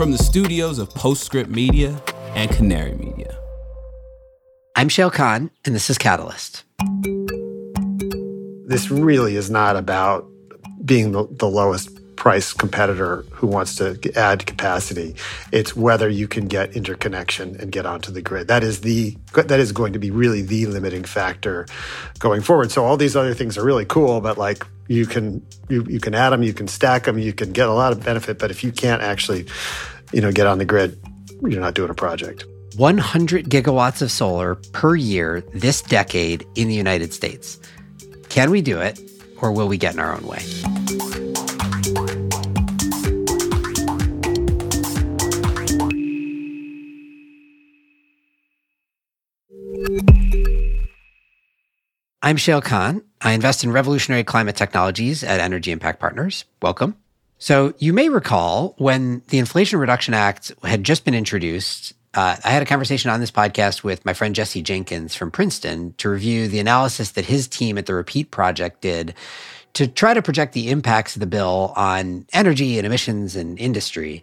from the studios of Postscript Media and Canary Media. I'm Shayle Kann, and this is Catalyst. This really is not about being the, the lowest price competitor who wants to add capacity. It's whether you can get interconnection and get onto the grid. That is the that is going to be really the limiting factor going forward. So all these other things are really cool, but like you can you, you can add them, you can stack them, you can get a lot of benefit. But if you can't actually, you know, get on the grid, you're not doing a project. 100 gigawatts of solar per year this decade in the United States. Can we do it, or will we get in our own way? I'm Shayle Kann. I invest in revolutionary climate technologies at Energy Impact Partners. Welcome. So, you may recall when the Inflation Reduction Act had just been introduced, uh, I had a conversation on this podcast with my friend Jesse Jenkins from Princeton to review the analysis that his team at the Repeat Project did to try to project the impacts of the bill on energy and emissions and industry.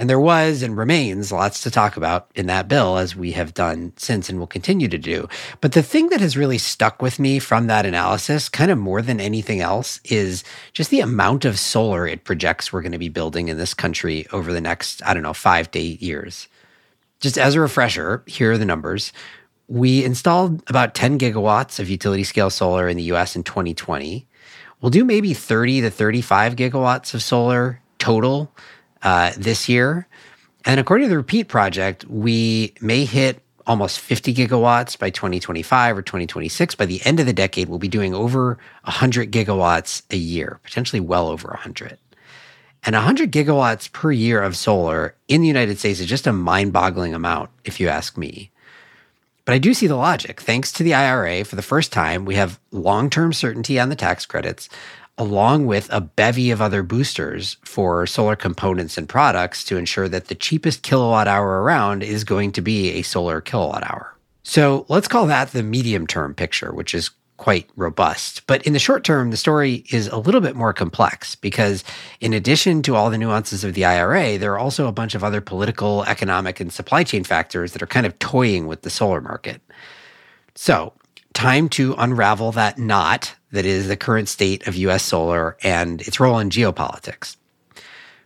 And there was and remains lots to talk about in that bill, as we have done since and will continue to do. But the thing that has really stuck with me from that analysis, kind of more than anything else, is just the amount of solar it projects we're going to be building in this country over the next, I don't know, five to eight years. Just as a refresher, here are the numbers. We installed about 10 gigawatts of utility scale solar in the US in 2020. We'll do maybe 30 to 35 gigawatts of solar total uh, this year. And according to the Repeat Project, we may hit almost 50 gigawatts by 2025 or 2026. By the end of the decade, we'll be doing over 100 gigawatts a year, potentially well over 100. And 100 gigawatts per year of solar in the United States is just a mind boggling amount, if you ask me. But I do see the logic. Thanks to the IRA, for the first time, we have long term certainty on the tax credits along with a bevy of other boosters for solar components and products to ensure that the cheapest kilowatt hour around is going to be a solar kilowatt hour. So let's call that the medium term picture, which is quite robust. But in the short term, the story is a little bit more complex because, in addition to all the nuances of the IRA, there are also a bunch of other political, economic, and supply chain factors that are kind of toying with the solar market. So, time to unravel that knot that is the current state of US solar and its role in geopolitics.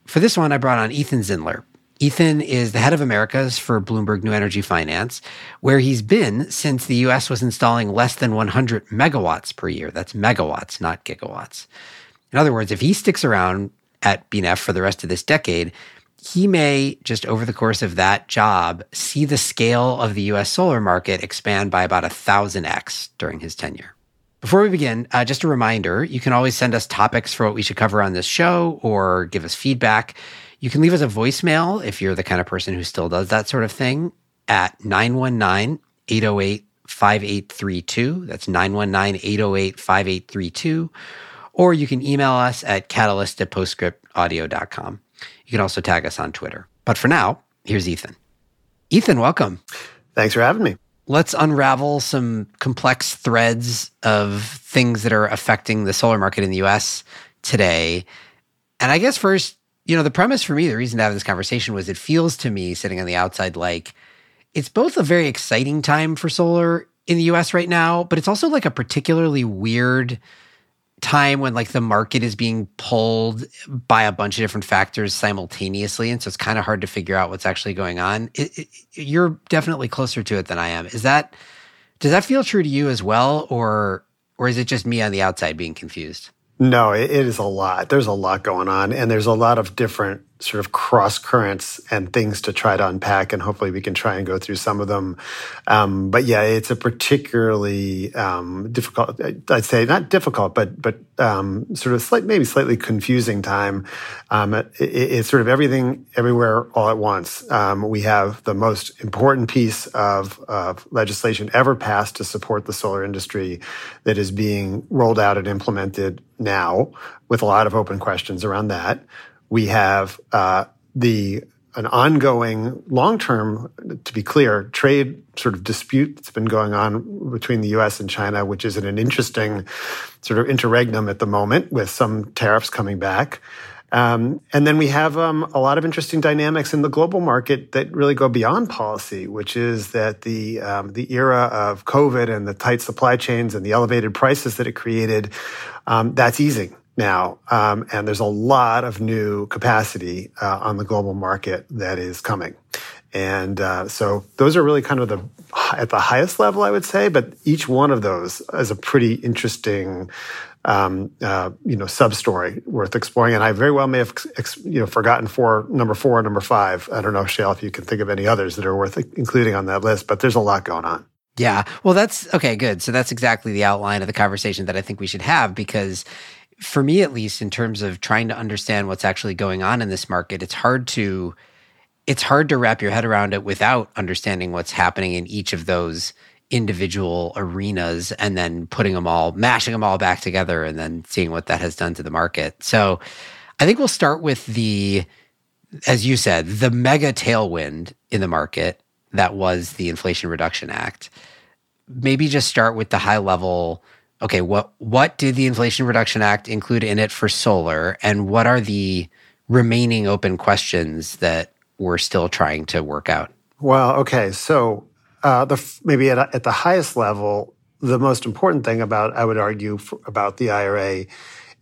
For this one, I brought on Ethan Zindler. Ethan is the head of Americas for Bloomberg New Energy Finance, where he's been since the US was installing less than 100 megawatts per year. That's megawatts, not gigawatts. In other words, if he sticks around at BNEF for the rest of this decade, he may just over the course of that job see the scale of the US solar market expand by about a thousand X during his tenure. Before we begin, uh, just a reminder you can always send us topics for what we should cover on this show or give us feedback. You can leave us a voicemail if you're the kind of person who still does that sort of thing at 919 808 5832. That's 919 808 5832. Or you can email us at catalyst at postscriptaudio.com. You can also tag us on Twitter. But for now, here's Ethan. Ethan, welcome. Thanks for having me. Let's unravel some complex threads of things that are affecting the solar market in the US today. And I guess first, you know, the premise for me, the reason to have this conversation was it feels to me sitting on the outside like it's both a very exciting time for solar in the US right now, but it's also like a particularly weird time when like the market is being pulled by a bunch of different factors simultaneously and so it's kind of hard to figure out what's actually going on. It, it, you're definitely closer to it than i am. Is that does that feel true to you as well or or is it just me on the outside being confused? No it, it is a lot. There's a lot going on and there's a lot of different sort of cross currents and things to try to unpack, and hopefully we can try and go through some of them. Um, but yeah, it's a particularly um, difficult. I'd say not difficult, but but um, sort of slight, maybe slightly confusing time. Um, it, it's sort of everything, everywhere, all at once. Um, we have the most important piece of, of legislation ever passed to support the solar industry that is being rolled out and implemented now, with a lot of open questions around that. We have uh, the an ongoing long-term, to be clear, trade sort of dispute that's been going on between the U.S. and China, which is in an interesting sort of interregnum at the moment with some tariffs coming back. Um, and then we have um, a lot of interesting dynamics in the global market that really go beyond policy, which is that the um, the era of COVID and the tight supply chains and the elevated prices that it created, um, that's easing now, um, and there's a lot of new capacity uh, on the global market that is coming. And uh, so those are really kind of the at the highest level, I would say. But each one of those is a pretty interesting, um, uh, you know, sub story worth exploring. And I very well may have you know forgotten four, number four, number five. I don't know, Shayle, if you can think of any others that are worth including on that list. But there's a lot going on. Yeah. Well, that's okay. Good. So that's exactly the outline of the conversation that I think we should have because for me at least in terms of trying to understand what's actually going on in this market it's hard to it's hard to wrap your head around it without understanding what's happening in each of those individual arenas and then putting them all mashing them all back together and then seeing what that has done to the market. So i think we'll start with the as you said the mega tailwind in the market that was the inflation reduction act. Maybe just start with the high level okay, what what did the Inflation Reduction Act include in it for solar, and what are the remaining open questions that we're still trying to work out? Well, okay, so uh, the maybe at, at the highest level, the most important thing about I would argue for, about the IRA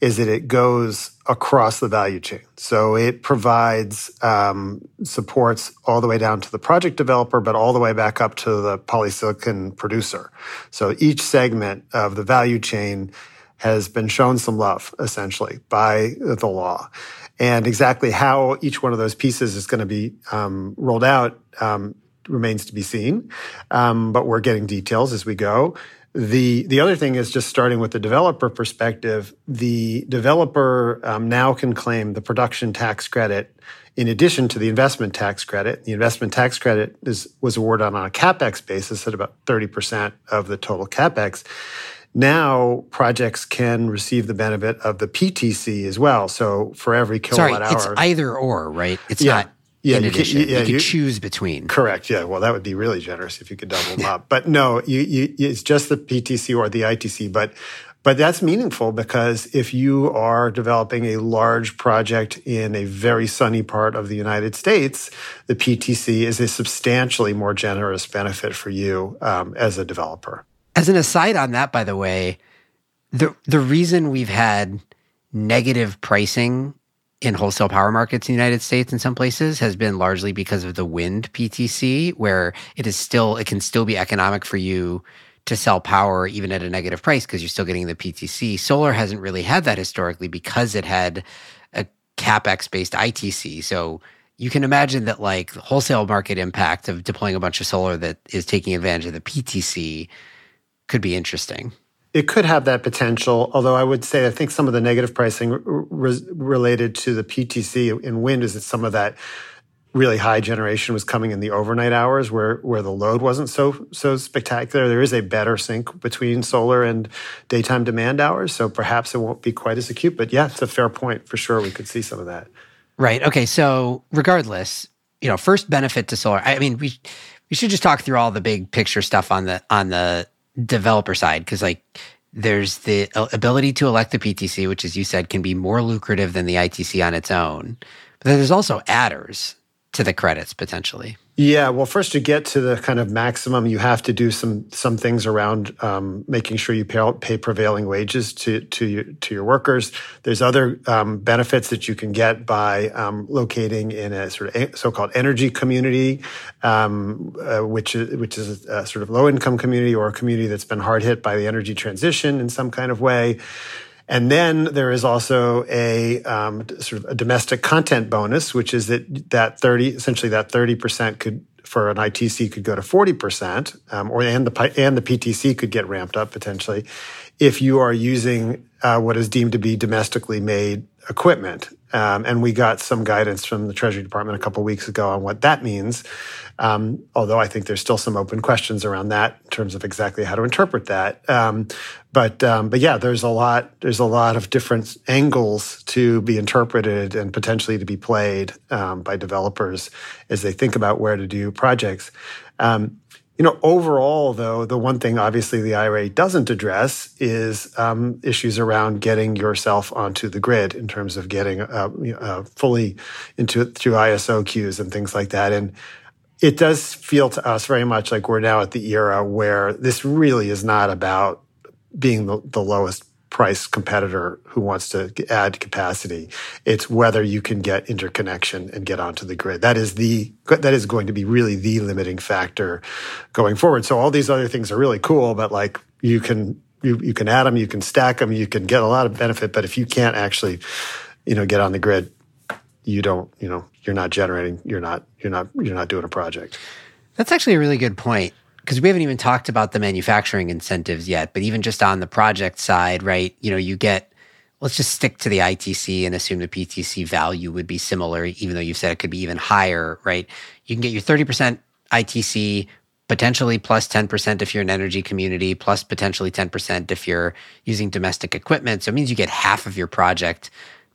is that it goes across the value chain. So it provides um, supports all the way down to the project developer, but all the way back up to the polysilicon producer. So each segment of the value chain has been shown some love, essentially, by the law. And exactly how each one of those pieces is going to be um, rolled out um, remains to be seen. Um, but we're getting details as we go. The the other thing is just starting with the developer perspective. The developer um, now can claim the production tax credit in addition to the investment tax credit. The investment tax credit is was awarded on a capex basis at about thirty percent of the total capex. Now projects can receive the benefit of the PTC as well. So for every kilowatt Sorry, hour, it's either or, right? It's yeah. not yeah, in you addition. Can, yeah, you could you, choose between. Correct. Yeah. Well, that would be really generous if you could double them up. But no, you, you, it's just the PTC or the ITC. But but that's meaningful because if you are developing a large project in a very sunny part of the United States, the PTC is a substantially more generous benefit for you um, as a developer. As an aside on that, by the way, the the reason we've had negative pricing in wholesale power markets in the United States in some places has been largely because of the wind PTC, where it is still it can still be economic for you to sell power even at a negative price because you're still getting the PTC. Solar hasn't really had that historically because it had a capex based ITC. So you can imagine that like the wholesale market impact of deploying a bunch of solar that is taking advantage of the PTC could be interesting it could have that potential. Although I would say I think some of the negative pricing re- related to the PTC in wind is that some of that really high generation was coming in the overnight hours where where the load wasn't so so spectacular. There is a better sync between solar and daytime demand hours, so perhaps it won't be quite as acute. But yeah, it's a fair point for sure. We could see some of that. Right. Okay. So regardless, you know, first benefit to solar. I mean, we we should just talk through all the big picture stuff on the on the developer side because like there's the uh, ability to elect the PTC, which, as you said, can be more lucrative than the ITC on its own. But then there's also adders to the credits potentially. Yeah, well, first to get to the kind of maximum, you have to do some some things around um, making sure you pay, pay, prevailing wages to to your, to your workers. There's other um, benefits that you can get by um, locating in a sort of so-called energy community, um, uh, which is which is a sort of low income community or a community that's been hard hit by the energy transition in some kind of way. And then there is also a um, sort of a domestic content bonus, which is that that thirty essentially that thirty percent could for an ITC could go to forty percent, um, or and the and the PTC could get ramped up potentially if you are using uh, what is deemed to be domestically made equipment. Um, and we got some guidance from the Treasury Department a couple weeks ago on what that means. Um, although I think there's still some open questions around that in terms of exactly how to interpret that. Um, but um, but yeah, there's a lot there's a lot of different angles to be interpreted and potentially to be played um, by developers as they think about where to do projects. Um, you know, overall, though, the one thing obviously the IRA doesn't address is um, issues around getting yourself onto the grid in terms of getting uh, uh, fully into through ISO queues and things like that. And it does feel to us very much like we're now at the era where this really is not about being the, the lowest price competitor who wants to add capacity. It's whether you can get interconnection and get onto the grid. That is the that is going to be really the limiting factor going forward. So all these other things are really cool, but like you can you, you can add them, you can stack them, you can get a lot of benefit. But if you can't actually, you know, get on the grid, you don't, you know, you're not generating, you're not, you're not, you're not doing a project. That's actually a really good point because we haven't even talked about the manufacturing incentives yet, but even just on the project side, right? You know, you get, let's just stick to the ITC and assume the PTC value would be similar, even though you've said it could be even higher, right? You can get your 30% ITC, potentially plus 10% if you're an energy community, plus potentially 10% if you're using domestic equipment. So it means you get half of your project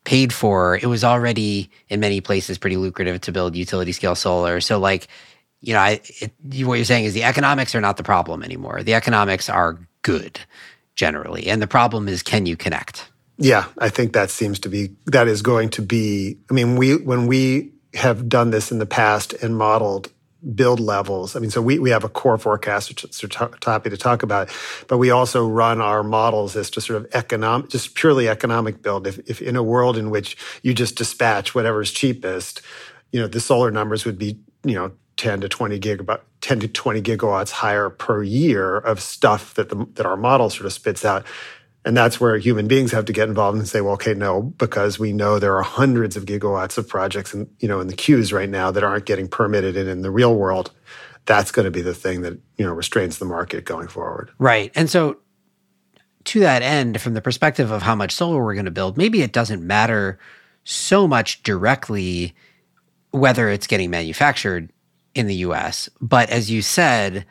paid for. It was already in many places pretty lucrative to build utility scale solar. So, like, you know, I, it, what you're saying is the economics are not the problem anymore. The economics are good generally. And the problem is, can you connect? Yeah, I think that seems to be, that is going to be, I mean, we, when we have done this in the past and modeled build levels. I mean, so we, we have a core forecast, which is happy to talk about, but we also run our models as to sort of economic, just purely economic build. If, if in a world in which you just dispatch whatever's cheapest, you know, the solar numbers would be, you know, 10 to 20 gigawatt 10 to 20 gigawatts higher per year of stuff that the, that our model sort of spits out. And that's where human beings have to get involved and say well okay no because we know there are hundreds of gigawatts of projects in you know in the queues right now that aren't getting permitted and in the real world. That's going to be the thing that you know restrains the market going forward. Right. And so to that end from the perspective of how much solar we're going to build maybe it doesn't matter so much directly whether it's getting manufactured in the US. But as you said,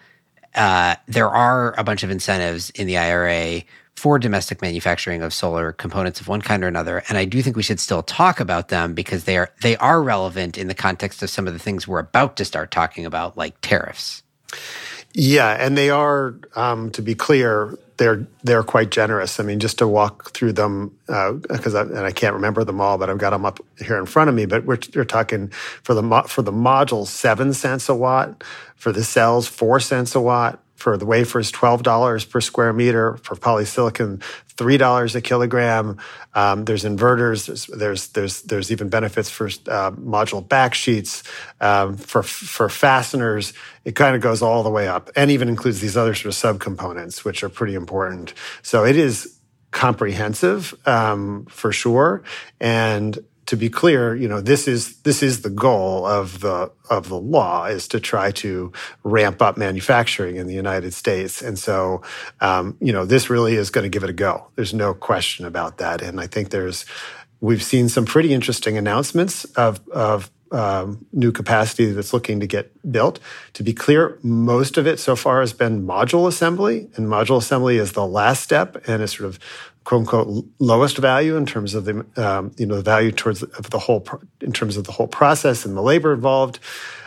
uh, there are a bunch of incentives in the IRA for domestic manufacturing of solar components of one kind or another and i do think we should still talk about them because they are they are relevant in the context of some of the things we're about to start talking about like tariffs yeah and they are um, to be clear they're they're quite generous. I mean, just to walk through them because uh, and I can't remember them all, but I've got them up here in front of me. But we're, we're talking for the for the modules seven cents a watt, for the cells four cents a watt, for the wafers, $12 per square meter. For polysilicon, $3 a kilogram. Um, there's inverters. There's, there's, there's, there's even benefits for uh, module backsheets, um, for, for fasteners. It kind of goes all the way up and even includes these other sort of subcomponents, which are pretty important. So it is comprehensive um, for sure. And to be clear, you know, this is this is the goal of the of the law is to try to ramp up manufacturing in the United States, and so um, you know this really is going to give it a go. There's no question about that, and I think there's we've seen some pretty interesting announcements of of um, new capacity that's looking to get built. To be clear, most of it so far has been module assembly, and module assembly is the last step and is sort of quote unquote lowest value in terms of the um, you know the value towards of the whole in terms of the whole process and the labor involved.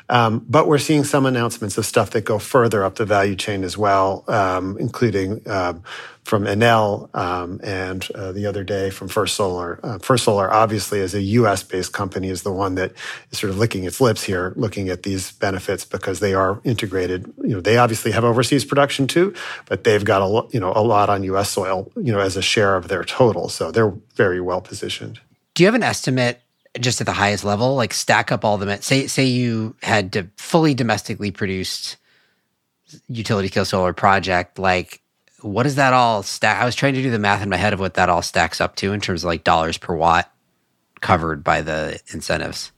Um, but we're seeing some announcements of stuff that go further up the value chain as well, um, including um, from Enel um, and uh, the other day from First Solar. Uh, First Solar, obviously, as a U.S. based company, is the one that is sort of licking its lips here, looking at these benefits because they are integrated. You know, they obviously have overseas production too, but they've got a you know a lot on U.S. soil, you know, as a share of their total. So they're very well positioned. Do you have an estimate just at the highest level, like stack up all the say say you had to fully domestically produced utility scale solar project, like what does that all stack? I was trying to do the math in my head of what that all stacks up to in terms of like dollars per watt covered by the incentives.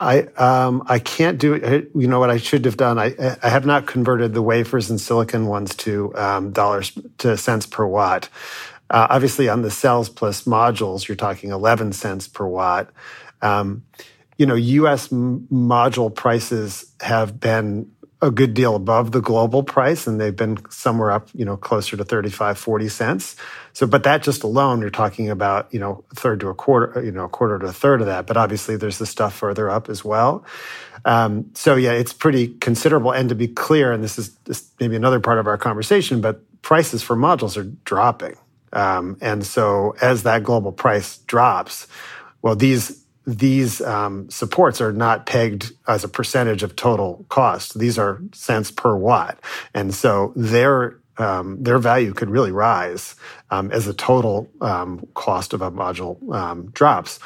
I um, I can't do it. You know what I should have done? I I have not converted the wafers and silicon ones to um, dollars to cents per watt. Uh, obviously, on the cells plus modules, you're talking 11 cents per watt. Um, you know, U.S. M- module prices have been a good deal above the global price and they've been somewhere up, you know, closer to 35, 40 cents. So, but that just alone, you're talking about, you know, a third to a quarter, you know, a quarter to a third of that. But obviously there's the stuff further up as well. Um, so yeah, it's pretty considerable. And to be clear, and this is this maybe another part of our conversation, but prices for modules are dropping. Um, and so as that global price drops, well, these these um, supports are not pegged as a percentage of total cost. These are cents per watt, and so their um, their value could really rise um, as the total um, cost of a module um, drops.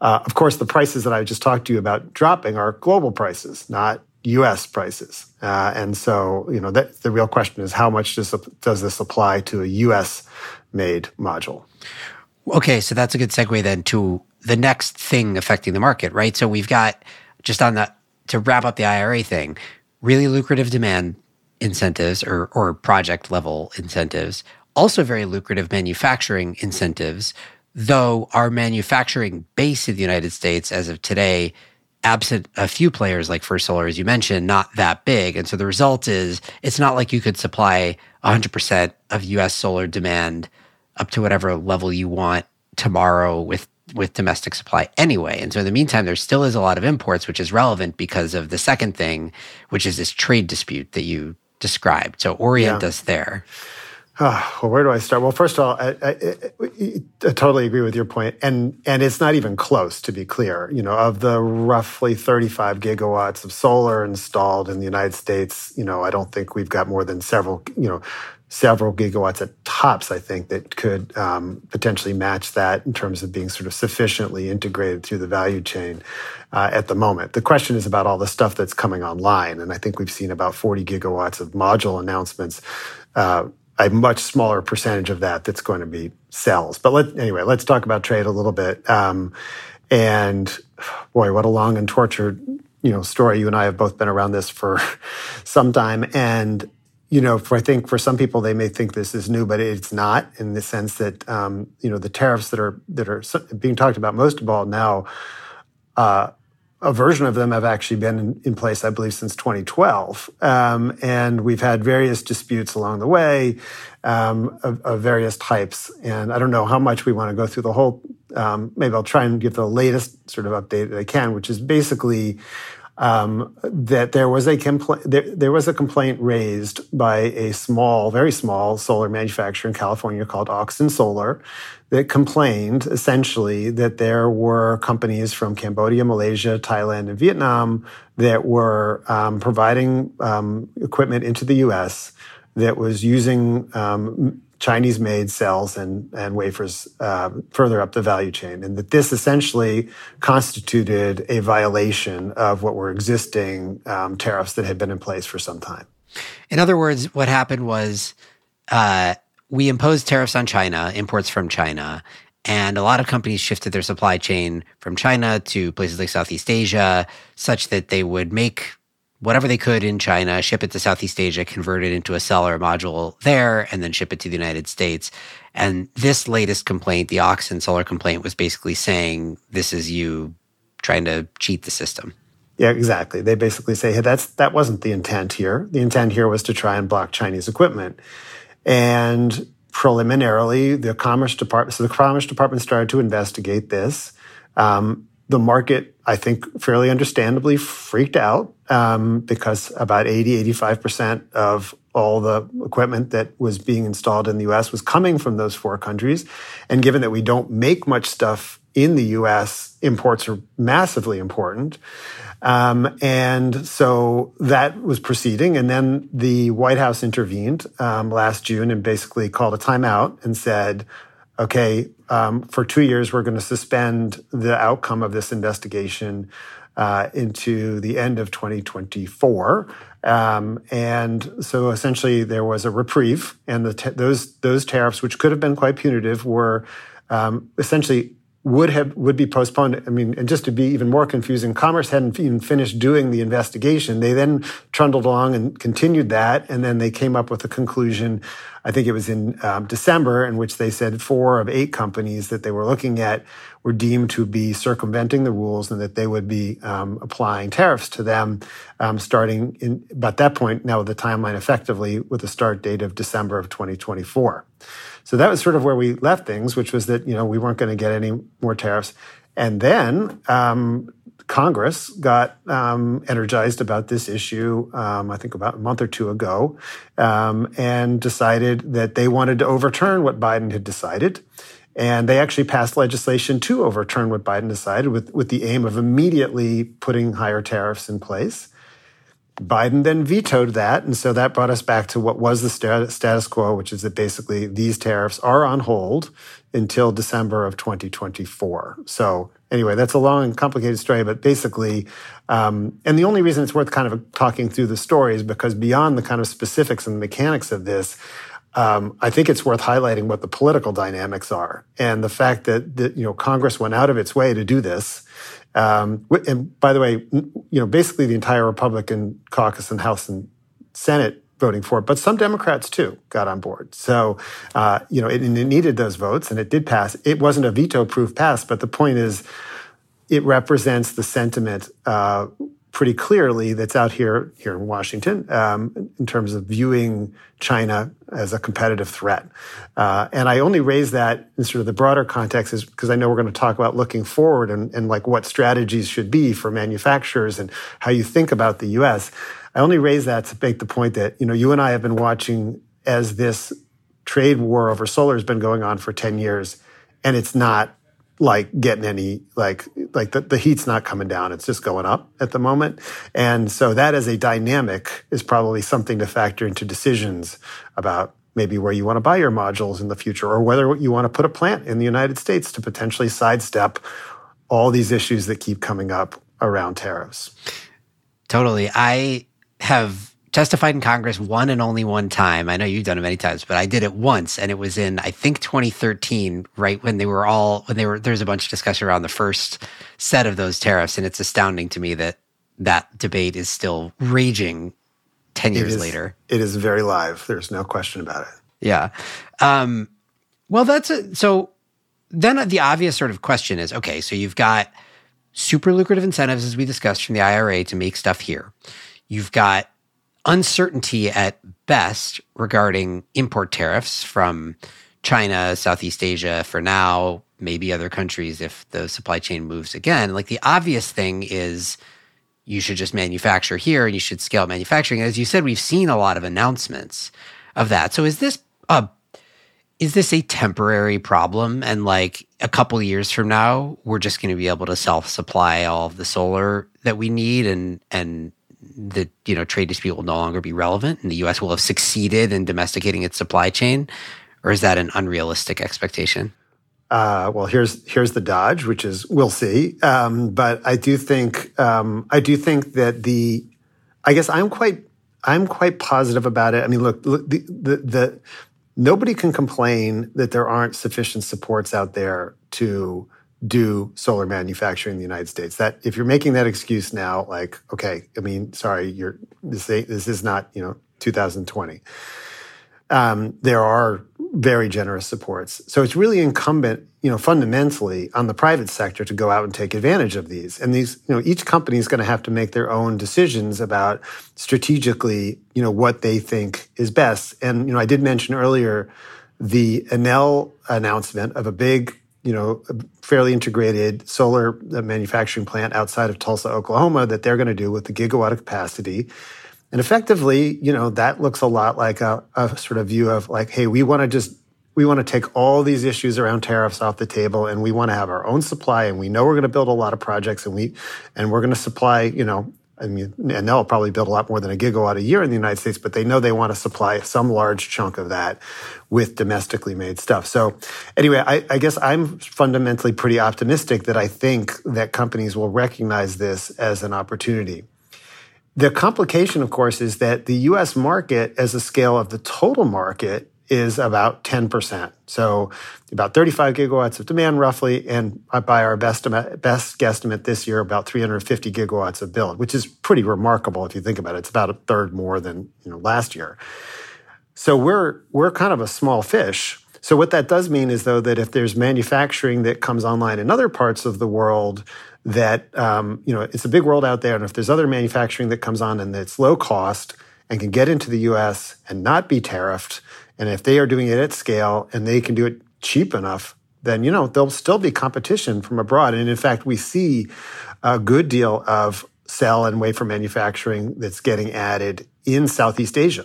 Uh, of course, the prices that I just talked to you about dropping are global prices, not U.S. prices. Uh, and so, you know, that, the real question is how much does, does this apply to a U.S. made module? Okay, so that's a good segue then to the next thing affecting the market, right? So we've got just on the to wrap up the IRA thing, really lucrative demand incentives or or project level incentives, also very lucrative manufacturing incentives, though our manufacturing base in the United States as of today absent a few players like First Solar, as you mentioned, not that big. And so the result is it's not like you could supply 100% of US solar demand up to whatever level you want tomorrow with with domestic supply anyway. And so in the meantime, there still is a lot of imports, which is relevant because of the second thing, which is this trade dispute that you described. So orient yeah. us there. Oh, well, where do I start? Well, first of all, I, I, I, I, totally agree with your point, and and it's not even close. To be clear, you know, of the roughly 35 gigawatts of solar installed in the United States, you know, I don't think we've got more than several, you know, several gigawatts at tops, I think, that could um, potentially match that in terms of being sort of sufficiently integrated through the value chain uh, at the moment. The question is about all the stuff that's coming online. And I think we've seen about 40 gigawatts of module announcements. Uh, a much smaller percentage of that that's going to be cells. But let, anyway, let's talk about trade a little bit. Um, and boy, what a long and tortured you know story. You and I have both been around this for some time, and you know, for I think for some people they may think this is new, but it's not in the sense that um, you know the tariffs that are that are being talked about most of all now. Uh, a version of them have actually been in, in place, I believe, since 2012, um, and we've had various disputes along the way um, of, of, various types. And I don't know how much we want to go through the whole. Um, maybe I'll try and give the latest sort of update that I can, which is basically um, that there was a complaint there, there, was a complaint raised by a small, very small solar manufacturer in California called Auxin Solar that complained essentially that there were companies from Cambodia, Malaysia, Thailand, and Vietnam that were um, providing um, equipment into the U.S. that was using um, Chinese made cells and, and wafers uh, further up the value chain, and that this essentially constituted a violation of what were existing um, tariffs that had been in place for some time. In other words, what happened was uh, we imposed tariffs on China, imports from China, and a lot of companies shifted their supply chain from China to places like Southeast Asia, such that they would make whatever they could in China, ship it to Southeast Asia, convert it into a a module there, and then ship it to the United States. And this latest complaint, the Auxin Solar complaint, was basically saying this is you trying to cheat the system. Yeah, exactly. They basically say, hey, that's that wasn't the intent here. The intent here was to try and block Chinese equipment. And preliminarily, the Commerce Department, so the Commerce Department started to investigate this. Um, the market, I think, fairly understandably freaked out um, because about 80, 85% of all the equipment that was being installed in the US was coming from those four countries. And given that we don't make much stuff in the US, imports are massively important. Um, and so that was proceeding. And then the White House intervened um, last June and basically called a timeout and said, okay, um, for two years, we're going to suspend the outcome of this investigation uh, into the end of 2024. Um, and so essentially, there was a reprieve, and those those tariffs, which could have been quite punitive, were um, essentially would have would be postponed. I mean, and just to be even more confusing, Commerce hadn't even finished doing the investigation. They then trundled along and continued that, and then they came up with a conclusion. I think it was in um, December, in which they said four of eight companies that they were looking at were deemed to be circumventing the rules, and that they would be um, applying tariffs to them, um, starting in. At that point, now the timeline effectively with a start date of December of 2024. So that was sort of where we left things, which was that, you know, we weren't going to get any more tariffs. And then um, Congress got um, energized about this issue, um, I think about a month or two ago, um, and decided that they wanted to overturn what Biden had decided. And they actually passed legislation to overturn what Biden decided with, with the aim of immediately putting higher tariffs in place. Biden then vetoed that. And so that brought us back to what was the status quo, which is that basically these tariffs are on hold until December of 2024. So anyway, that's a long and complicated story, but basically, um, and the only reason it's worth kind of talking through the story is because beyond the kind of specifics and mechanics of this, um, I think it's worth highlighting what the political dynamics are and the fact that, that you know Congress went out of its way to do this um, and by the way, you know, basically the entire Republican caucus in House and Senate voting for it, but some Democrats too got on board. So, uh, you know, it, it, needed those votes and it did pass. It wasn't a veto proof pass, but the point is it represents the sentiment uh, pretty clearly that's out here here in Washington um, in terms of viewing China as a competitive threat. Uh, and I only raise that in sort of the broader context is because I know we're going to talk about looking forward and, and like what strategies should be for manufacturers and how you think about the U.S. I only raise that to make the point that you know you and I have been watching as this trade war over solar has been going on for 10 years and it's not like getting any like like the, the heat's not coming down. It's just going up at the moment. And so that as a dynamic is probably something to factor into decisions about maybe where you want to buy your modules in the future or whether you want to put a plant in the united states to potentially sidestep all these issues that keep coming up around tariffs. Totally. I have testified in Congress one and only one time. I know you've done it many times, but I did it once, and it was in I think 2013, right when they were all when they were there's a bunch of discussion around the first set of those tariffs, and it's astounding to me that that debate is still raging 10 years it is, later. It is very live. There's no question about it. Yeah. Um, well, that's a, so. Then the obvious sort of question is okay, so you've got super lucrative incentives, as we discussed from the IRA, to make stuff here. You've got uncertainty at best regarding import tariffs from China, Southeast Asia for now, maybe other countries if the supply chain moves again. Like the obvious thing is you should just manufacture here and you should scale manufacturing. As you said, we've seen a lot of announcements of that. So is this a is this a temporary problem and like a couple years from now we're just going to be able to self supply all of the solar that we need and and the you know trade dispute will no longer be relevant and the US will have succeeded in domesticating its supply chain or is that an unrealistic expectation? Uh, well, here's here's the dodge, which is we'll see. Um, but I do think um, I do think that the I guess I'm quite I'm quite positive about it. I mean, look, look the, the, the nobody can complain that there aren't sufficient supports out there to do solar manufacturing in the United States. That if you're making that excuse now, like, okay, I mean, sorry, you're this this is not you know 2020. Um, there are very generous supports, so it's really incumbent, you know, fundamentally on the private sector to go out and take advantage of these. And these, you know, each company is going to have to make their own decisions about strategically, you know, what they think is best. And you know, I did mention earlier the Enel announcement of a big you know, fairly integrated solar uh, manufacturing plant outside of Tulsa, Oklahoma that they're going to do with the gigawatt of capacity. And effectively, you know, that looks a lot like a, a sort of view of like, hey, we want to just we want to take all these issues around tariffs off the table and we want to have our own supply and we know we're going to build a lot of projects and we and we're going to supply, you know, I mean, and they'll probably build a lot more than a gigawatt a year in the United States, but they know they want to supply some large chunk of that with domestically made stuff. So anyway, I, I, guess I'm fundamentally pretty optimistic that I think that companies will recognize this as an opportunity. The complication, of course, is that the US market, as a scale of the total market, is about 10%. So about 35 gigawatts of demand roughly, and by our best, best guesstimate this year, about 350 gigawatts of build, which is pretty remarkable if you think about it. It's about a third more than you know last year. So we're we're kind of a small fish. So what that does mean is though that if there's manufacturing that comes online in other parts of the world, that um, you know it's a big world out there, and if there's other manufacturing that comes on and it's low cost and can get into the U.S. and not be tariffed, and if they are doing it at scale and they can do it cheap enough, then you know there'll still be competition from abroad. And in fact, we see a good deal of cell and wafer manufacturing that's getting added in Southeast Asia.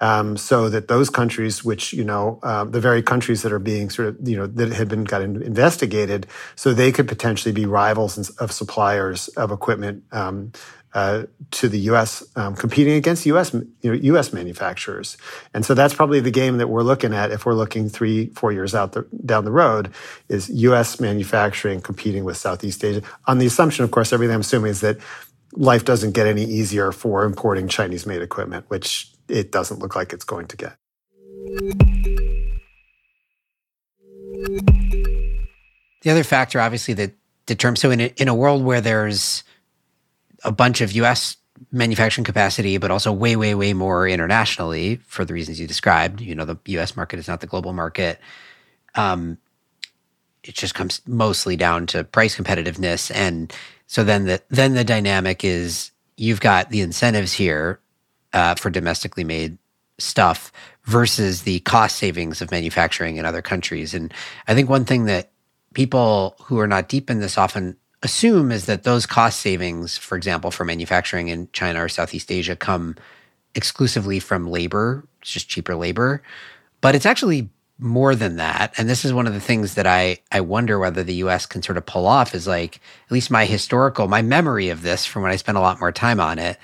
Um, so that those countries, which you know, uh, the very countries that are being sort of you know that had been got investigated, so they could potentially be rivals of suppliers of equipment um, uh, to the U.S. Um, competing against U.S. You know, U.S. manufacturers, and so that's probably the game that we're looking at if we're looking three, four years out the, down the road, is U.S. manufacturing competing with Southeast Asia on the assumption, of course, everything I'm assuming is that life doesn't get any easier for importing Chinese-made equipment, which it doesn't look like it's going to get. The other factor, obviously, that determines so in a, in a world where there's a bunch of US manufacturing capacity, but also way, way, way more internationally for the reasons you described. You know, the US market is not the global market. Um, it just comes mostly down to price competitiveness. And so then the then the dynamic is you've got the incentives here uh, for domestically made stuff versus the cost savings of manufacturing in other countries. And I think one thing that people who are not deep in this often assume is that those cost savings, for example, for manufacturing in China or Southeast Asia, come exclusively from labor. It's just cheaper labor. But it's actually more than that. And this is one of the things that I, I wonder whether the US can sort of pull off is like, at least my historical, my memory of this from when I spent a lot more time on it,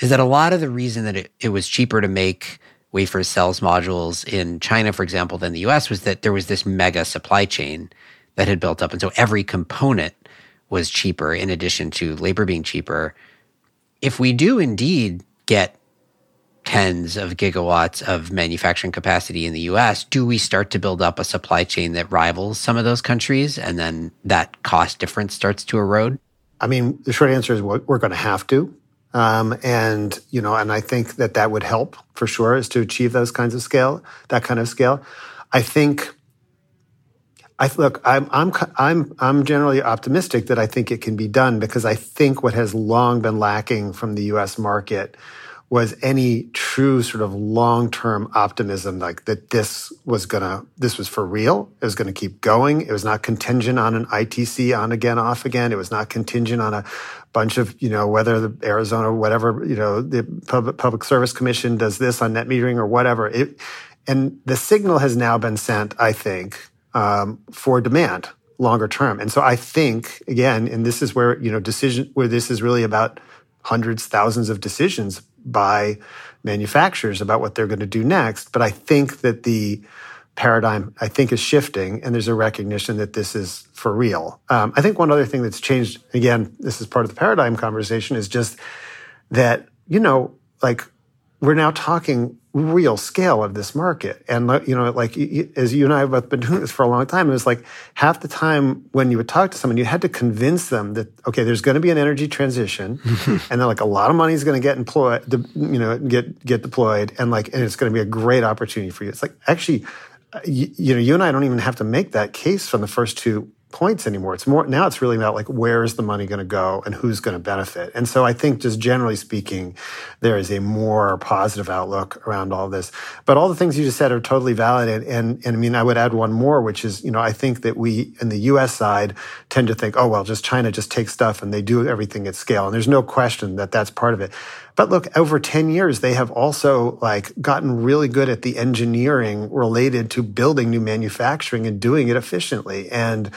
is that a lot of the reason that it, it was cheaper to make wafers, cells, modules in China, for example, than the US was that there was this mega supply chain that had built up. And so every component was cheaper in addition to labor being cheaper. If we do indeed get tens of gigawatts of manufacturing capacity in the US, do we start to build up a supply chain that rivals some of those countries and then that cost difference starts to erode? I mean, the short answer is we're going to have to. Um, and, you know, and I think that that would help for sure is to achieve those kinds of scale, that kind of scale. I think I look, I'm, I'm, I'm, I'm generally optimistic that I think it can be done because I think what has long been lacking from the U.S. market was any true sort of long-term optimism, like that this was gonna, this was for real. It was gonna keep going. It was not contingent on an ITC on again, off again. It was not contingent on a bunch of, you know, whether the Arizona, whatever, you know, the Public, Public Service Commission does this on net metering or whatever. It, and the signal has now been sent, I think, um, for demand longer term. And so I think again, and this is where you know decision where this is really about hundreds, thousands of decisions by manufacturers about what they're going to do next. But I think that the paradigm I think is shifting, and there's a recognition that this is for real. Um, I think one other thing that's changed again, this is part of the paradigm conversation, is just that you know, like we're now talking real scale of this market. And, you know, like as you and I have both been doing this for a long time, it was like half the time when you would talk to someone, you had to convince them that, okay, there's going to be an energy transition and then like a lot of money is going to get employed, you know, get, get deployed and like, and it's going to be a great opportunity for you. It's like actually, you, you know, you and I don't even have to make that case from the first two points anymore. It's more now it's really about like where is the money going to go and who's going to benefit. And so I think just generally speaking, there is a more positive outlook around all this. But all the things you just said are totally valid. And, and, and I mean, I would add one more, which is, you know, I think that we in the US side tend to think, oh, well, just China just takes stuff and they do everything at scale. And there's no question that that's part of it. But look, over 10 years, they have also like gotten really good at the engineering related to building new manufacturing and doing it efficiently. And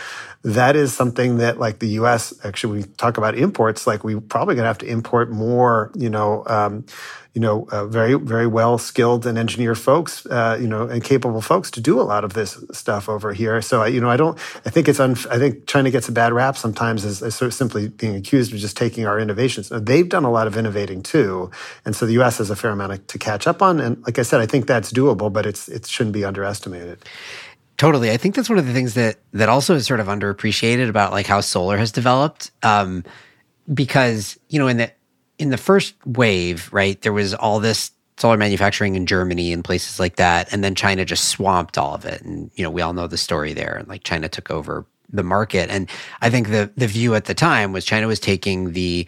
that is something that like the U.S. actually, we talk about imports, like we probably going to have to import more, you know, um, you know, uh, very, very well skilled and engineered folks, uh, you know, and capable folks to do a lot of this stuff over here. So, I, you know, I don't, I think it's, unf- I think China gets a bad rap sometimes as, as, sort of simply being accused of just taking our innovations. Now, they've done a lot of innovating too. And so the U.S. has a fair amount to catch up on. And like I said, I think that's doable, but it's, it shouldn't be underestimated. Totally. I think that's one of the things that, that also is sort of underappreciated about like how solar has developed. Um, because, you know, in the, in the first wave, right, there was all this solar manufacturing in Germany and places like that. And then China just swamped all of it. And, you know, we all know the story there. And like China took over the market. And I think the the view at the time was China was taking the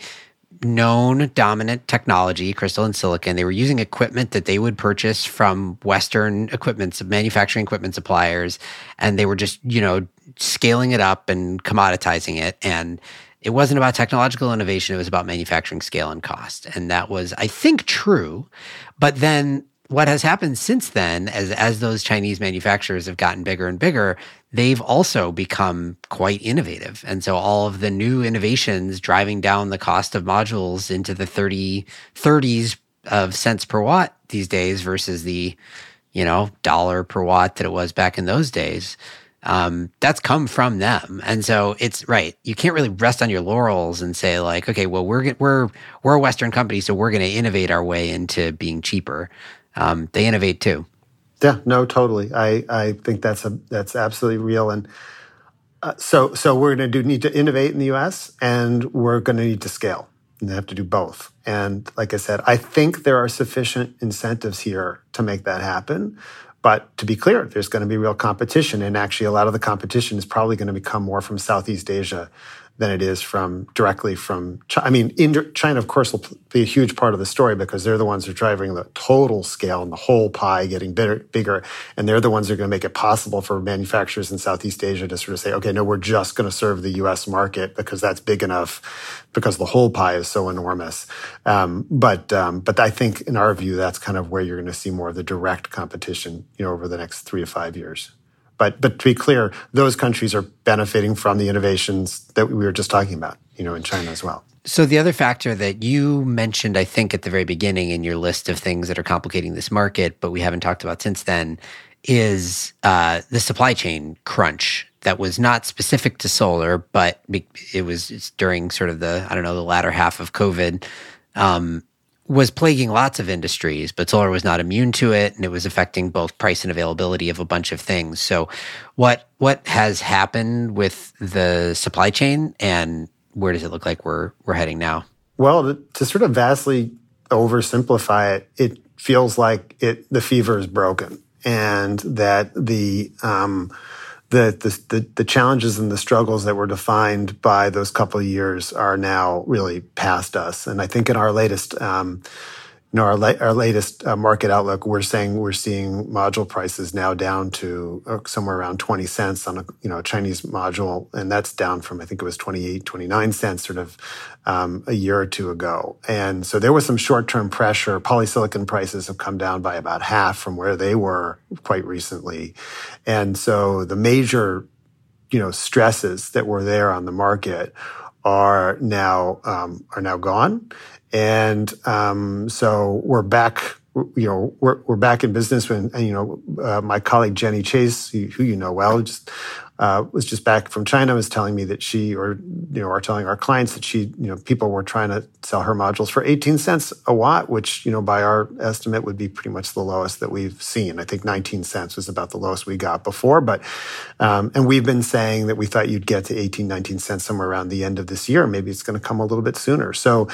known dominant technology, crystalline silicon. They were using equipment that they would purchase from Western equipment, manufacturing equipment suppliers, and they were just, you know, scaling it up and commoditizing it. And it wasn't about technological innovation, it was about manufacturing scale and cost. And that was, I think, true. But then what has happened since then, as, as those Chinese manufacturers have gotten bigger and bigger, they've also become quite innovative. And so all of the new innovations driving down the cost of modules into the 30, 30s of cents per watt these days versus the, you know, dollar per watt that it was back in those days um, that's come from them. And so it's right. You can't really rest on your laurels and say like, okay, well, we're we're we're a Western company, so we're going to innovate our way into being cheaper. Um, they innovate too. Yeah, no, totally. I I think that's a that's absolutely real. And uh, so so we're going to do need to innovate in the U.S. and we're going to need to scale. And have to do both. And like I said, I think there are sufficient incentives here to make that happen. But to be clear, there's going to be real competition. And actually, a lot of the competition is probably going to become more from Southeast Asia than it is from directly from China. I mean, China, of course, will be a huge part of the story because they're the ones who are driving the total scale and the whole pie getting bigger, bigger. And they're the ones who are going to make it possible for manufacturers in Southeast Asia to sort of say, okay, no, we're just going to serve the US market because that's big enough because the whole pie is so enormous. Um, but, um, but I think in our view, that's kind of where you're going to see more of the direct competition, you know, over the next three to five years. But but to be clear, those countries are benefiting from the innovations that we were just talking about, you know, in China as well. So the other factor that you mentioned, I think, at the very beginning in your list of things that are complicating this market, but we haven't talked about since then, is uh, the supply chain crunch that was not specific to solar, but it was during sort of the I don't know the latter half of COVID. Um, was plaguing lots of industries, but solar was not immune to it, and it was affecting both price and availability of a bunch of things. So, what what has happened with the supply chain, and where does it look like we're we're heading now? Well, to, sort of vastly oversimplify it, it feels like it the fever is broken, and that the um, the, the, the, challenges and the struggles that were defined by those couple of years are now really past us. And I think in our latest, um, you know, our, la- our latest uh, market outlook, we're saying we're seeing module prices now down to uh, somewhere around 20 cents on a, you know, a Chinese module. And that's down from, I think it was 28, 29 cents sort of um, a year or two ago. And so there was some short-term pressure. Polysilicon prices have come down by about half from where they were quite recently. And so the major, you know, stresses that were there on the market are now um, are now gone, and um, so we're back. You know, we're we're back in business. When and, you know, uh, my colleague Jenny Chase, who you know well, just uh, was just back from China, was telling me that she, or you know, are telling our clients that she, you know, people were trying to sell her modules for 18 cents a watt, which you know, by our estimate, would be pretty much the lowest that we've seen. I think 19 cents was about the lowest we got before, but um, and we've been saying that we thought you'd get to 18, 19 cents somewhere around the end of this year. Maybe it's going to come a little bit sooner. So,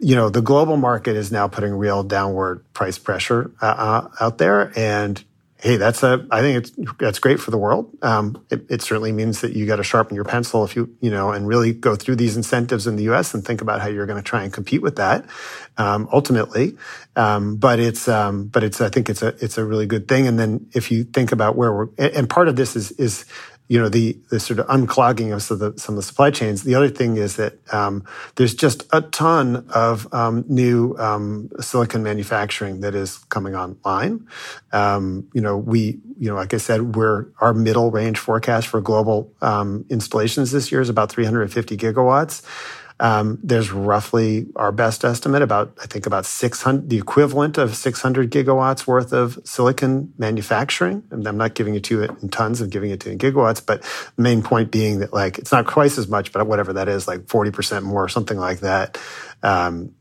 you know, the global market is now putting real downward price pressure uh, uh out there, and hey, that's a, I think it's, that's great for the world. Um, it, it, certainly means that you got to sharpen your pencil if you, you know, and really go through these incentives in the U.S. and think about how you're going to try and compete with that, um, ultimately. Um, but it's, um, but it's, I think it's a, it's a really good thing. And then if you think about where we're, and part of this is, is, you know the the sort of unclogging of some of the, some of the supply chains. The other thing is that um, there's just a ton of um, new um, silicon manufacturing that is coming online. Um, you know, we you know like I said, we're our middle range forecast for global um, installations this year is about 350 gigawatts. Um, there's roughly our best estimate about I think about 600, the equivalent of 600 gigawatts worth of silicon manufacturing. And I'm not giving it to you in tons, I'm giving it to you in gigawatts. But the main point being that like it's not twice as much, but whatever that is, like 40 percent more, or something like that. Um,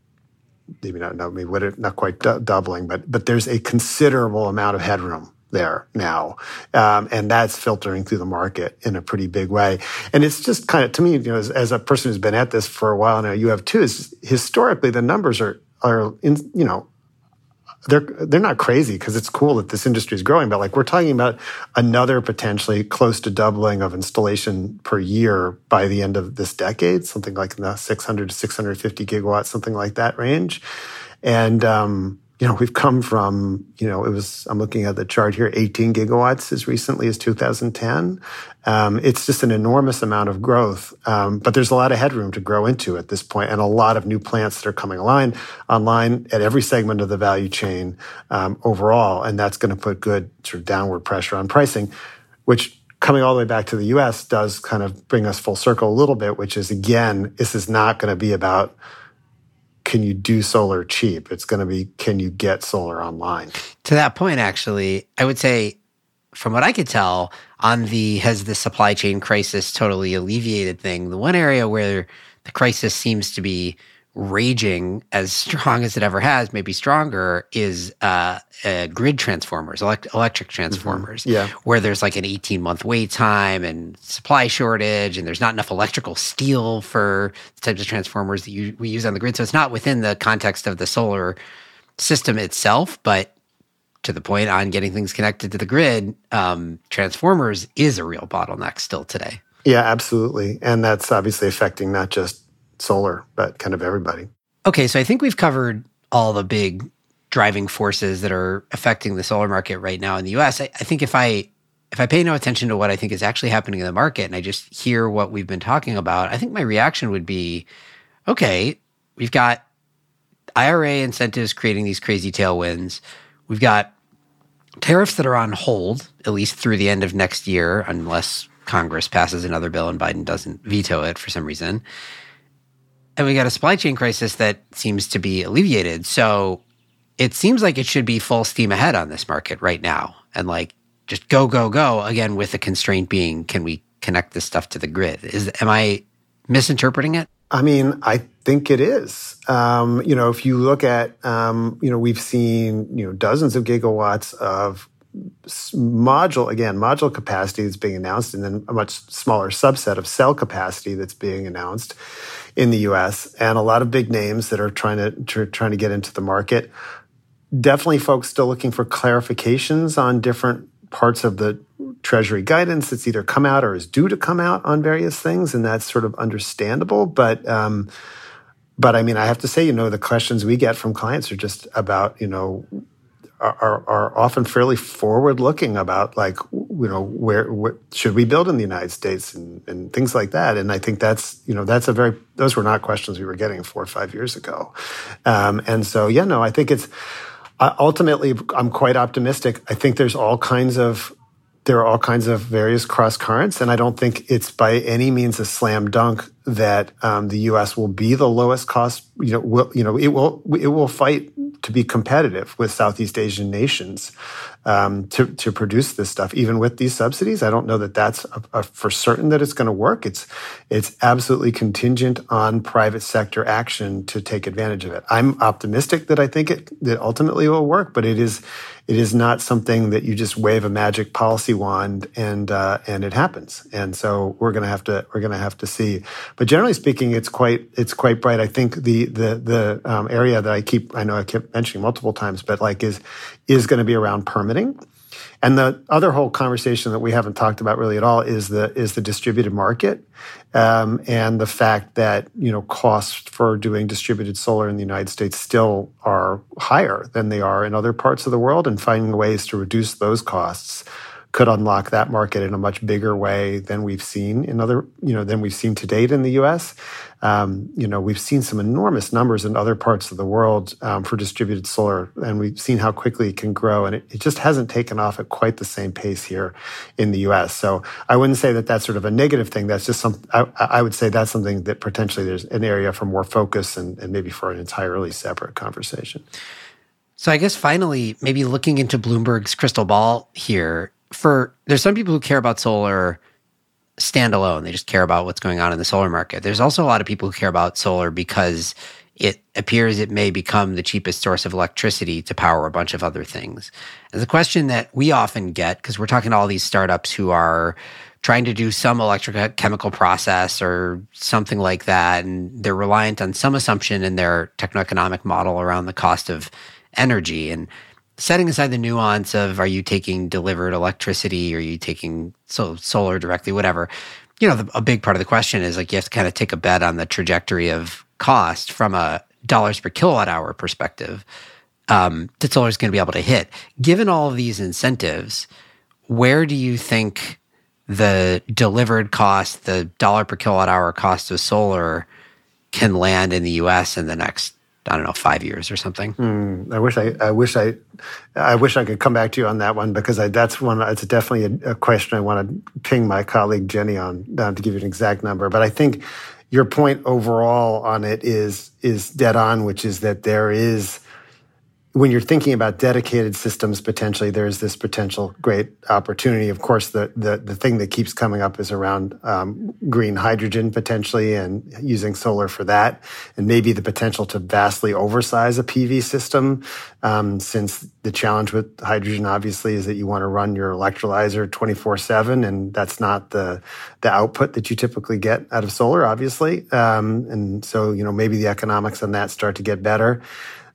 maybe not, no, maybe not quite doubling, but but there's a considerable amount of headroom there now. Um, and that's filtering through the market in a pretty big way. And it's just kind of, to me, you know, as, as, a person who's been at this for a while now, you have too, is historically the numbers are, are in, you know, they're they're not crazy because it's cool that this industry is growing, but like we're talking about another potentially close to doubling of installation per year by the end of this decade, something like in the 600 to 650 gigawatts, something like that range. And um, you know, we've come from, you know, it was, I'm looking at the chart here, 18 gigawatts as recently as 2010. Um, it's just an enormous amount of growth. Um, but there's a lot of headroom to grow into at this point and a lot of new plants that are coming online, online at every segment of the value chain, um, overall. And that's going to put good sort of downward pressure on pricing, which coming all the way back to the US does kind of bring us full circle a little bit, which is again, this is not going to be about, can you do solar cheap? It's going to be, can you get solar online? To that point, actually, I would say, from what I could tell, on the has the supply chain crisis totally alleviated thing, the one area where the crisis seems to be raging as strong as it ever has, maybe stronger, is uh, uh, grid transformers, elect- electric mm-hmm. transformers, mm-hmm. yeah. where there's like an 18 month wait time and supply shortage, and there's not enough electrical steel for the types of transformers that you, we use on the grid. So it's not within the context of the solar system itself, but to the point on getting things connected to the grid, um, transformers is a real bottleneck still today. Yeah, absolutely. And that's obviously affecting not just solar, but kind of everybody. Okay, so I think we've covered all the big driving forces that are affecting the solar market right now in the US. I, I think if I if I pay no attention to what I think is actually happening in the market and I just hear what we've been talking about, I think my reaction would be okay, we've got IRA incentives creating these crazy tailwinds. We've got tariffs that are on hold, at least through the end of next year, unless Congress passes another bill and Biden doesn't veto it for some reason and we got a supply chain crisis that seems to be alleviated. So it seems like it should be full steam ahead on this market right now and like just go, go, go. Again, with the constraint being, can we connect this stuff to the grid? Is am I misinterpreting it? I mean, I think it is. Um, you know, if you look at, um, you know, we've seen, you know, dozens of gigawatts of module again module capacity that's being announced and then a much smaller subset of cell capacity that's being announced in the US and a lot of big names that are trying to, trying to get into the market. Definitely folks still looking for clarifications on different parts of the treasury guidance that's either come out or is due to come out on various things and that's sort of understandable but um, but I mean I have to say you know the questions we get from clients are just about you know are, are often fairly forward looking about like you know where, should we build in the United States and, and things like that. And I think that's you know that's a very those were not questions we were getting four or five years ago. Um, and so yeah no I think it's uh, ultimately I'm quite optimistic. I think there's all kinds of there are all kinds of various cross currents, and I don't think it's by any means a slam dunk that um, the U.S. will be the lowest cost. You know, will, you know, it will it will fight to be competitive with Southeast Asian nations um, to to produce this stuff, even with these subsidies. I don't know that that's a, a, for certain that it's going to work. It's it's absolutely contingent on private sector action to take advantage of it. I'm optimistic that I think it that ultimately will work, but it is it is not something that you just wave a magic policy wand and uh, and it happens. And so we're going to have to we're going to have to see. But generally speaking, it's quite it's quite bright. I think the the the um, area that I keep I know I keep mentioning multiple times, but like is is going to be around permitting. And the other whole conversation that we haven't talked about really at all is the is the distributed market, um, and the fact that you know costs for doing distributed solar in the United States still are higher than they are in other parts of the world, and finding ways to reduce those costs could unlock that market in a much bigger way than we've seen in other, you know, than we've seen to date in the U.S. Um, you know, we've seen some enormous numbers in other parts of the world um, for distributed solar, and we've seen how quickly it can grow, and it, it, just hasn't taken off at quite the same pace here in the U.S. So I wouldn't say that that's sort of a negative thing. That's just some. I, I would say that's something that potentially there's an area for more focus and, and maybe for an entirely separate conversation. So I guess finally, maybe looking into Bloomberg's crystal ball here, for there's some people who care about solar standalone. They just care about what's going on in the solar market. There's also a lot of people who care about solar because it appears it may become the cheapest source of electricity to power a bunch of other things. And the question that we often get, because we're talking to all these startups who are trying to do some electrochemical process or something like that, and they're reliant on some assumption in their techno-economic model around the cost of energy. And setting aside the nuance of are you taking delivered electricity, are you taking so solar directly, whatever. You know, the, a big part of the question is like you have to kind of take a bet on the trajectory of cost from a dollars per kilowatt hour perspective um, that solar is going to be able to hit. Given all of these incentives, where do you think the delivered cost, the dollar per kilowatt hour cost of solar can land in the US in the next I don't know, five years or something. Mm, I wish I, I wish I, I wish I could come back to you on that one because I, that's one. It's definitely a, a question I want to ping my colleague Jenny on uh, to give you an exact number. But I think your point overall on it is is dead on, which is that there is when you're thinking about dedicated systems, potentially there's this potential great opportunity. Of course, the the, the thing that keeps coming up is around um, green hydrogen potentially and using solar for that, and maybe the potential to vastly oversize a PV system. Um, since the challenge with hydrogen, obviously, is that you want to run your electrolyzer 24 seven, and that's not the the output that you typically get out of solar, obviously. Um, and so, you know, maybe the economics on that start to get better.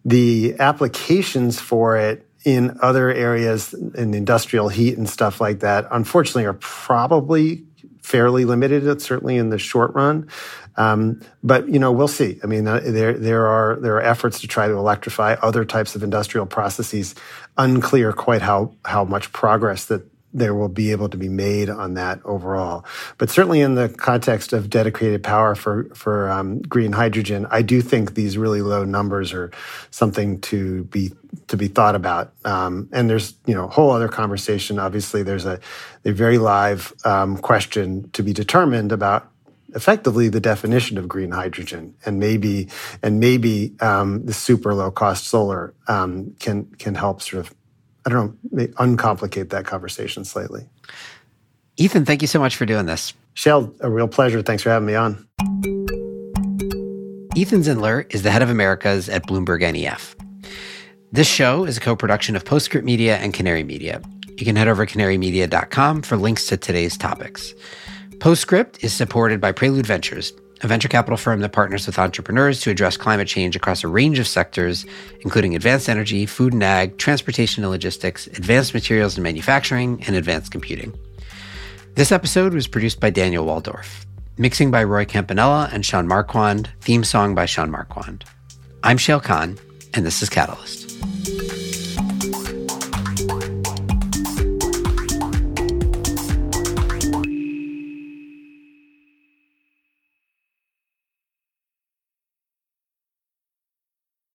The applications for it in other areas in industrial heat and stuff like that, unfortunately, are probably fairly limited, certainly in the short run. Um, but you know, we'll see. I mean, uh, there there are there are efforts to try to electrify other types of industrial processes. Unclear quite how how much progress that there will be able to be made on that overall. But certainly in the context of dedicated power for for um, green hydrogen, I do think these really low numbers are something to be to be thought about. Um, and there's you know a whole other conversation. Obviously, there's a a very live um, question to be determined about effectively the definition of green hydrogen and maybe and maybe um, the super low cost solar um, can can help sort of I don't know, may uncomplicate that conversation slightly. Ethan, thank you so much for doing this. Shayle, a real pleasure. Thanks for having me on. Ethan Zindler is the head of Americas at Bloomberg NEF. This show is a co production of Postscript Media and Canary Media. You can head over to canarymedia.com for links to today's topics. Postscript is supported by Prelude Ventures, a venture capital firm that partners with entrepreneurs to address climate change across a range of sectors, including advanced energy, food and ag, transportation and logistics, advanced materials and manufacturing, and advanced computing. This episode was produced by Daniel Woldorff, mixing by Roy Campanella and Sean Marquand, theme song by Sean Marquand. I'm Shayle Kann, and this is Catalyst.